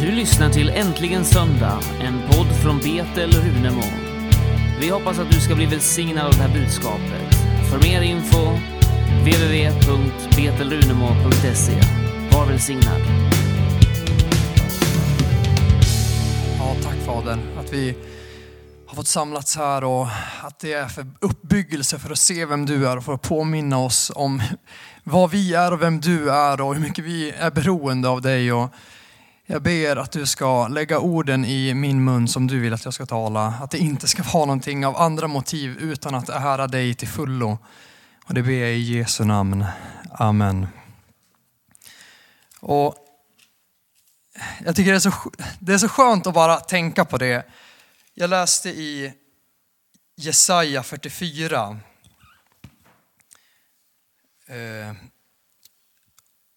Du lyssnar till Äntligen Söndag, en podd från Betel Runemo. Vi hoppas att du ska bli välsignad av det här budskapet. För mer info, www.betelrunemo.se. Var välsignad. Ja, tack Fader att vi har fått samlats här och att det är för uppbyggelse för att se vem du är och för att påminna oss om vad vi är och vem du är och hur mycket vi är beroende av dig. Och jag ber att du ska lägga orden i min mun som du vill att jag ska tala. Att det inte ska vara någonting av andra motiv utan att ära dig till fullo. Och det ber jag i Jesu namn. Amen. Och jag tycker det är, så, det är så skönt att bara tänka på det. Jag läste i Jesaja 44. Eh,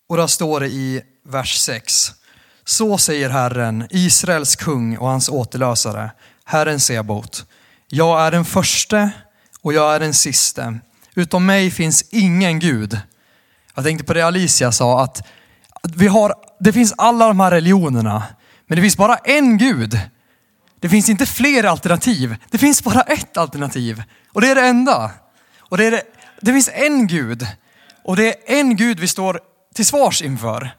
och där står det i vers 6. Så säger Herren, Israels kung och hans återlösare, Herren Sebot. Jag är den förste och jag är den siste. Utom mig finns ingen Gud. Jag tänkte på det Alicia sa, att vi har, det finns alla de här religionerna, men det finns bara en Gud. Det finns inte fler alternativ. Det finns bara ett alternativ. Och det är det enda. Och det, är det, det finns en Gud. Och det är en Gud vi står till svars inför.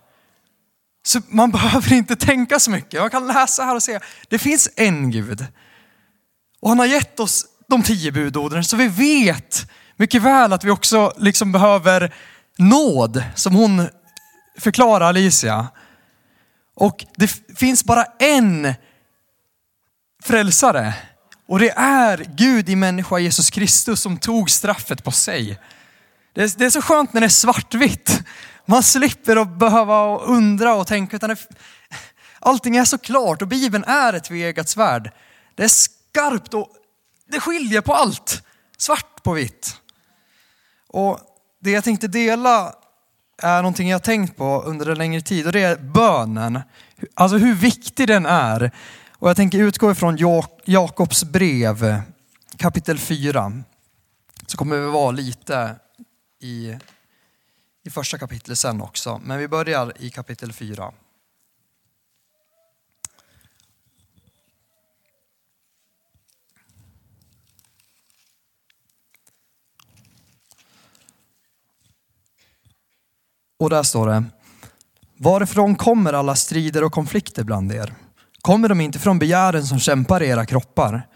Så man behöver inte tänka så mycket. Man kan läsa här och se, det finns en Gud. Och han har gett oss de tio budorden så vi vet mycket väl att vi också liksom behöver nåd, som hon förklarar Alicia. Och det finns bara en frälsare. Och det är Gud i människa Jesus Kristus som tog straffet på sig. Det är, det är så skönt när det är svartvitt. Man slipper att behöva undra och tänka. Utan det, allting är så klart och Bibeln är ett tveeggat svärd. Det är skarpt och det skiljer på allt. Svart på vitt. Och det jag tänkte dela är någonting jag tänkt på under en längre tid och det är bönen. Alltså hur viktig den är. Och jag tänker utgå ifrån Jakobs brev kapitel 4. Så kommer vi vara lite i, i första kapitlet sen också. Men vi börjar i kapitel 4. Och där står det, varifrån kommer alla strider och konflikter bland er? Kommer de inte från begären som kämpar i era kroppar?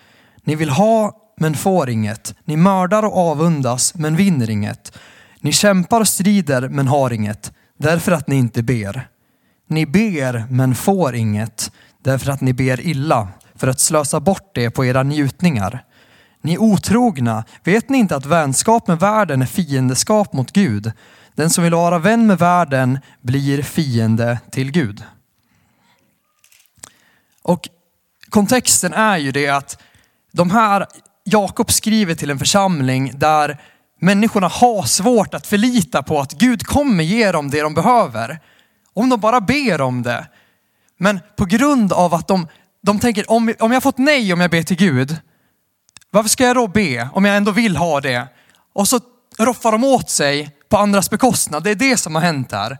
Ni vill ha men får inget. Ni mördar och avundas men vinner inget. Ni kämpar och strider men har inget, därför att ni inte ber. Ni ber men får inget, därför att ni ber illa, för att slösa bort det på era njutningar. Ni är otrogna, vet ni inte att vänskap med världen är fiendeskap mot Gud? Den som vill vara vän med världen blir fiende till Gud. Och kontexten är ju det att de här, Jakob skriver till en församling där människorna har svårt att förlita på att Gud kommer ge dem det de behöver. Om de bara ber om det. Men på grund av att de, de tänker, om, om jag fått nej om jag ber till Gud, varför ska jag då be om jag ändå vill ha det? Och så roffar de åt sig på andras bekostnad. Det är det som har hänt här.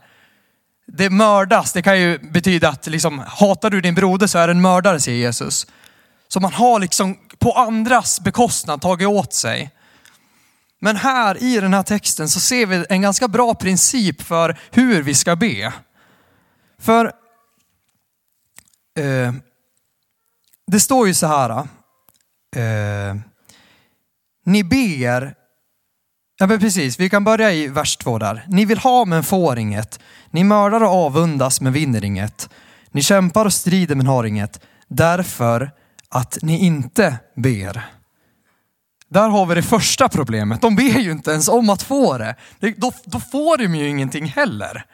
Det mördas, det kan ju betyda att liksom, hatar du din broder så är det en mördare, säger Jesus. Så man har liksom på andras bekostnad tagit åt sig. Men här i den här texten så ser vi en ganska bra princip för hur vi ska be. För eh, det står ju så här. Eh, ni ber Ja men precis, vi kan börja i vers två där. Ni vill ha men får inget. Ni mördar och avundas men vinner inget. Ni kämpar och strider men har inget. Därför att ni inte ber. Där har vi det första problemet. De ber ju inte ens om att få det. Då, då får de ju ingenting heller.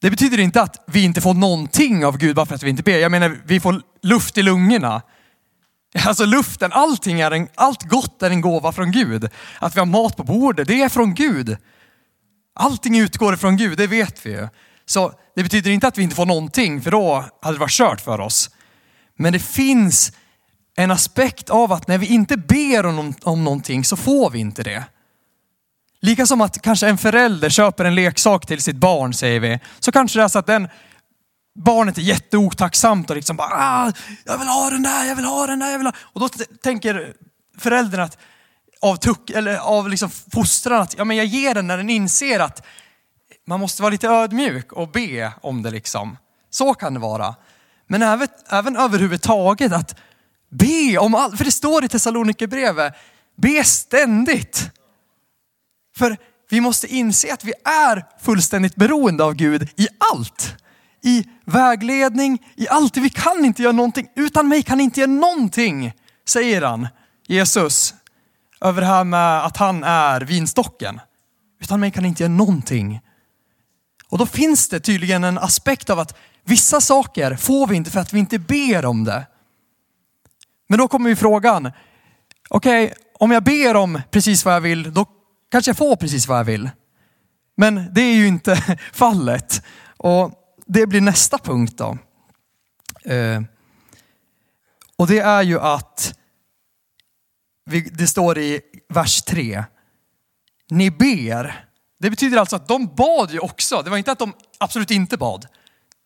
Det betyder inte att vi inte får någonting av Gud bara för att vi inte ber. Jag menar, vi får luft i lungorna. Alltså luften, allting är en, allt gott är en gåva från Gud. Att vi har mat på bordet, det är från Gud. Allting utgår från Gud, det vet vi ju. Så det betyder inte att vi inte får någonting, för då hade det varit kört för oss. Men det finns en aspekt av att när vi inte ber om, om någonting så får vi inte det. Lika som att kanske en förälder köper en leksak till sitt barn, säger vi. Så kanske det är så att den barnet är jätteotacksamt och liksom bara, ah, jag vill ha den där, jag vill ha den där, jag vill ha. Och då tänker föräldern att av, tuck, eller av liksom fostran att ja, men jag ger den när den inser att man måste vara lite ödmjuk och be om det. liksom. Så kan det vara. Men även, även överhuvudtaget att be om allt. För det står i Thessalonikerbrevet, be ständigt. För vi måste inse att vi är fullständigt beroende av Gud i allt. I vägledning, i allt. Vi kan inte göra någonting. Utan mig kan ni inte göra någonting, säger han, Jesus. Över det här med att han är vinstocken. Utan mig kan ni inte göra någonting. Och då finns det tydligen en aspekt av att vissa saker får vi inte för att vi inte ber om det. Men då kommer ju frågan, okej, okay, om jag ber om precis vad jag vill, då kanske jag får precis vad jag vill. Men det är ju inte fallet. Och det blir nästa punkt då. Eh, och det är ju att, det står i vers 3, ni ber. Det betyder alltså att de bad ju också. Det var inte att de absolut inte bad.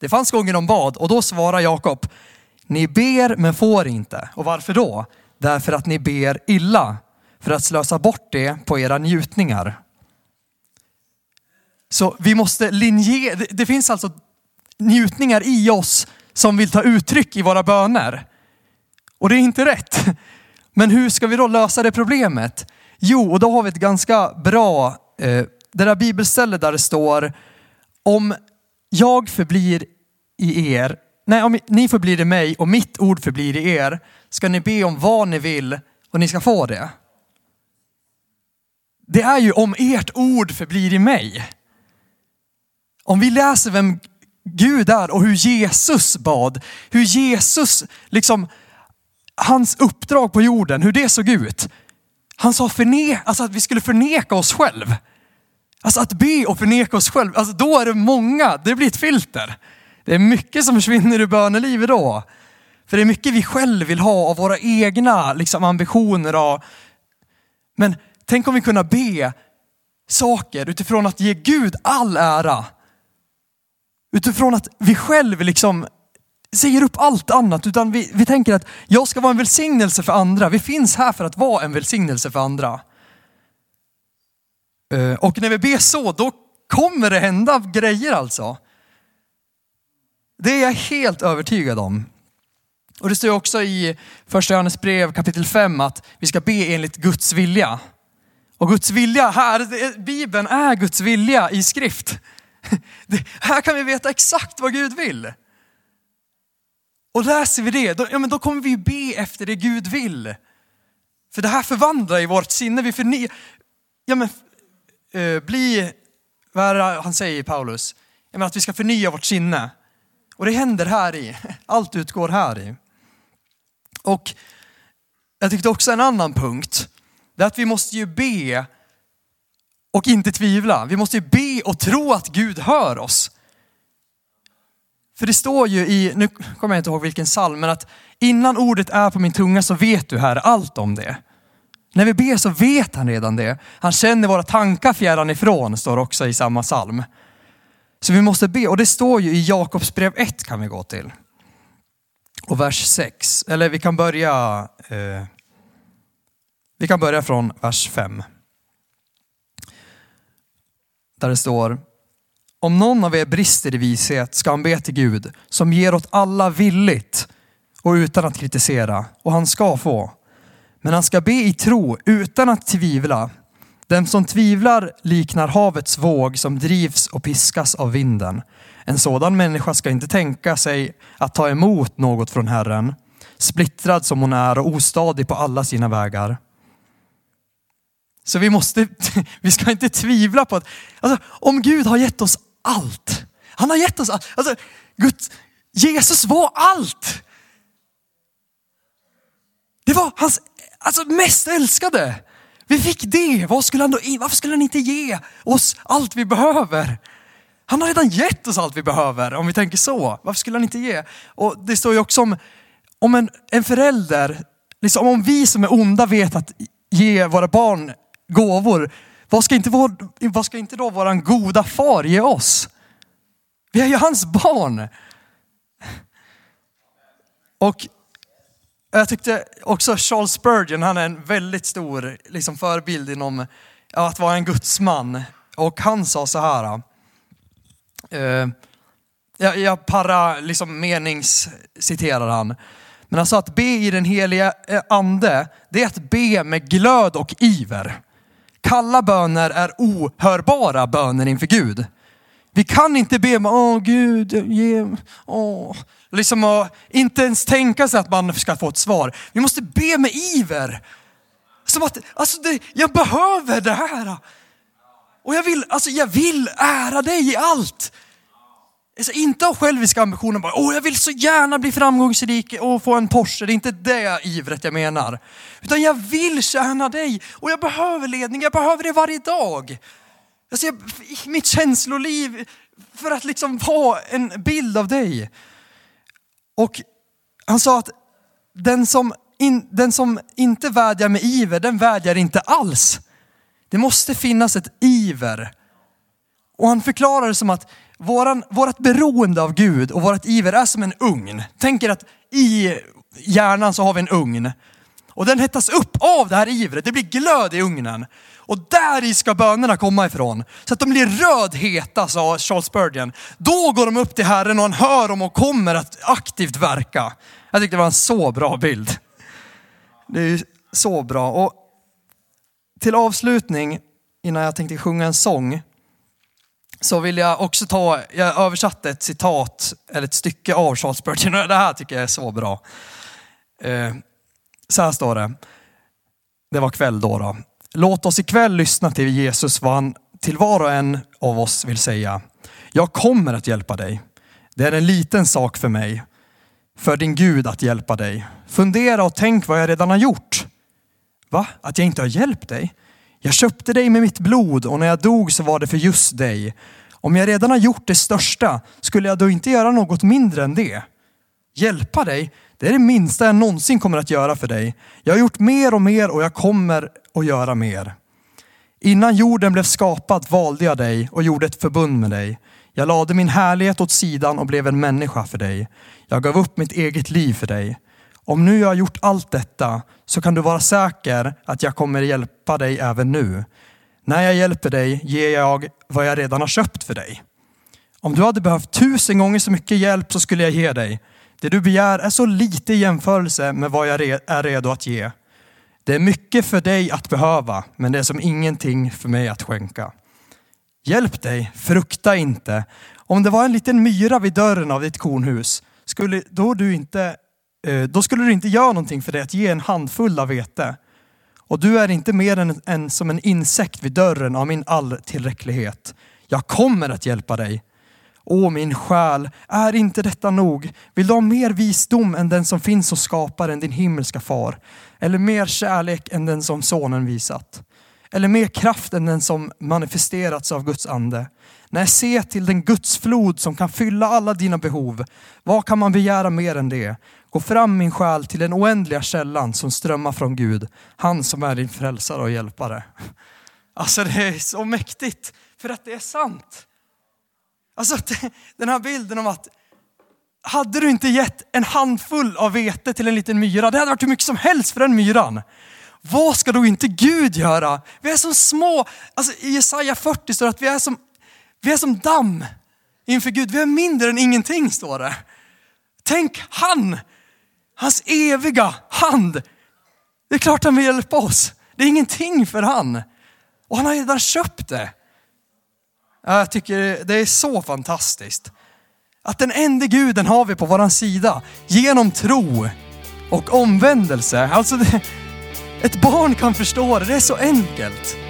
Det fanns gånger de bad och då svarar Jakob, ni ber men får inte. Och varför då? Därför att ni ber illa för att slösa bort det på era njutningar. Så vi måste linje, det, finns alltså njutningar i oss som vill ta uttryck i våra böner. Och det är inte rätt. Men hur ska vi då lösa det problemet? Jo, och då har vi ett ganska bra, eh, det där bibelstället där det står om jag förblir i er, nej om ni förblir i mig och mitt ord förblir i er, ska ni be om vad ni vill och ni ska få det. Det är ju om ert ord förblir i mig. Om vi läser vem Gud är och hur Jesus bad, hur Jesus, liksom hans uppdrag på jorden, hur det såg ut. Han sa förne, alltså att vi skulle förneka oss själv. Alltså att be och förneka oss själv, alltså då är det många, det blir ett filter. Det är mycket som försvinner ur bönelivet då. För det är mycket vi själv vill ha av våra egna liksom, ambitioner. Och... Men tänk om vi kunde be saker utifrån att ge Gud all ära. Utifrån att vi själv liksom säger upp allt annat, utan vi, vi tänker att jag ska vara en välsignelse för andra. Vi finns här för att vara en välsignelse för andra. Eh, och när vi ber så, då kommer det hända grejer alltså. Det är jag helt övertygad om. Och det står också i första Johannes brev kapitel 5 att vi ska be enligt Guds vilja. Och Guds vilja här, Bibeln är Guds vilja i skrift. Det, här kan vi veta exakt vad Gud vill. Och läser vi det, då, ja, men då kommer vi be efter det Gud vill. För det här förvandlar i vårt sinne. Vi förny, ja, men, uh, bli, vad är det han säger Paulus? Ja, men att vi ska förnya vårt sinne. Och det händer här i. Allt utgår här i. Och jag tyckte också en annan punkt, det är att vi måste ju be och inte tvivla. Vi måste ju be och tro att Gud hör oss. För det står ju i, nu kommer jag inte ihåg vilken psalm, men att innan ordet är på min tunga så vet du här allt om det. När vi ber så vet han redan det. Han känner våra tankar fjärran ifrån, står också i samma psalm. Så vi måste be, och det står ju i Jakobs brev 1 kan vi gå till. Och vers 6, eller vi kan börja, eh, vi kan börja från vers 5. Där det står, om någon av er brister i vishet ska han be till Gud som ger åt alla villigt och utan att kritisera och han ska få. Men han ska be i tro utan att tvivla. Den som tvivlar liknar havets våg som drivs och piskas av vinden. En sådan människa ska inte tänka sig att ta emot något från Herren, splittrad som hon är och ostadig på alla sina vägar. Så vi måste, vi ska inte tvivla på att, alltså, om Gud har gett oss allt. Han har gett oss allt. Alltså, Gud, Jesus var allt. Det var hans alltså, mest älskade. Vi fick det. Vad skulle han då, varför skulle han inte ge oss allt vi behöver? Han har redan gett oss allt vi behöver, om vi tänker så. Varför skulle han inte ge? Och Det står ju också om, om en, en förälder, liksom om vi som är onda vet att ge våra barn gåvor, vad ska inte, vår, vad ska inte då våran goda far ge oss? Vi är ju hans barn. Och jag tyckte också Charles Spurgeon, han är en väldigt stor liksom, förebild inom ja, att vara en gudsman. Och han sa så här. Eh, jag, jag para liksom meningsciterar han. Men han sa att be i den heliga eh, ande, det är att be med glöd och iver. Kalla böner är ohörbara böner inför Gud. Vi kan inte be med, åh Gud, ge, åh. Liksom att inte ens tänka sig att man ska få ett svar. Vi måste be med iver. Som att, alltså det, jag behöver det här. Och jag vill, alltså jag vill ära dig i allt. Alltså inte av själviska ambitioner, bara, åh jag vill så gärna bli framgångsrik och få en Porsche. Det är inte det ivret jag menar. Utan jag vill tjäna dig och jag behöver ledning, jag behöver det varje dag. Alltså jag, mitt känsloliv för att liksom vara en bild av dig. Och han sa att den som, in, den som inte vädjar med iver, den vädjar inte alls. Det måste finnas ett iver. Och han förklarar det som att våran, vårat beroende av Gud och vårt iver är som en ugn. Tänk er att i hjärnan så har vi en ugn. Och den hettas upp av det här ivret, det blir glöd i ugnen. Och där i ska bönerna komma ifrån. Så att de blir rödheta, sa Charles Spurgeon. Då går de upp till Herren och han hör dem och kommer att aktivt verka. Jag tyckte det var en så bra bild. Det är så bra. Och till avslutning, innan jag tänkte sjunga en sång, så vill jag också ta, jag översatte ett citat, eller ett stycke av Charles Spurgeon. Det här tycker jag är så bra. Eh, så här står det. Det var kväll då. då. Låt oss ikväll lyssna till Jesus vad han till var och en av oss vill säga. Jag kommer att hjälpa dig. Det är en liten sak för mig, för din Gud att hjälpa dig. Fundera och tänk vad jag redan har gjort. Va? Att jag inte har hjälpt dig? Jag köpte dig med mitt blod och när jag dog så var det för just dig. Om jag redan har gjort det största, skulle jag då inte göra något mindre än det? Hjälpa dig? Det är det minsta jag någonsin kommer att göra för dig. Jag har gjort mer och mer och jag kommer att göra mer. Innan jorden blev skapad valde jag dig och gjorde ett förbund med dig. Jag lade min härlighet åt sidan och blev en människa för dig. Jag gav upp mitt eget liv för dig. Om nu jag har gjort allt detta så kan du vara säker att jag kommer hjälpa dig även nu. När jag hjälper dig ger jag vad jag redan har köpt för dig. Om du hade behövt tusen gånger så mycket hjälp så skulle jag ge dig. Det du begär är så lite i jämförelse med vad jag är redo att ge. Det är mycket för dig att behöva, men det är som ingenting för mig att skänka. Hjälp dig, frukta inte. Om det var en liten myra vid dörren av ditt kornhus, skulle, då, du inte, eh, då skulle du inte göra någonting för dig att ge en handfull av vete. Och du är inte mer än, än som en insekt vid dörren av min all tillräcklighet. Jag kommer att hjälpa dig. Åh min själ, är inte detta nog? Vill du ha mer visdom än den som finns hos skaparen, din himmelska far? Eller mer kärlek än den som sonen visat? Eller mer kraft än den som manifesterats av Guds ande? Nej, se till den Guds flod som kan fylla alla dina behov. Vad kan man begära mer än det? Gå fram min själ till den oändliga källan som strömmar från Gud, han som är din frälsare och hjälpare. Alltså det är så mäktigt, för att det är sant. Alltså den här bilden om att hade du inte gett en handfull av vete till en liten myra, det hade varit hur mycket som helst för den myran. Vad ska då inte Gud göra? Vi är som små. Alltså, I Jesaja 40 står det att vi är, som, vi är som damm inför Gud. Vi är mindre än ingenting står det. Tänk han, hans eviga hand. Det är klart han vill hjälpa oss. Det är ingenting för han. Och han har redan köpt det. Jag tycker det är så fantastiskt. Att den enda guden har vi på våran sida genom tro och omvändelse. Alltså det, ett barn kan förstå det, det är så enkelt.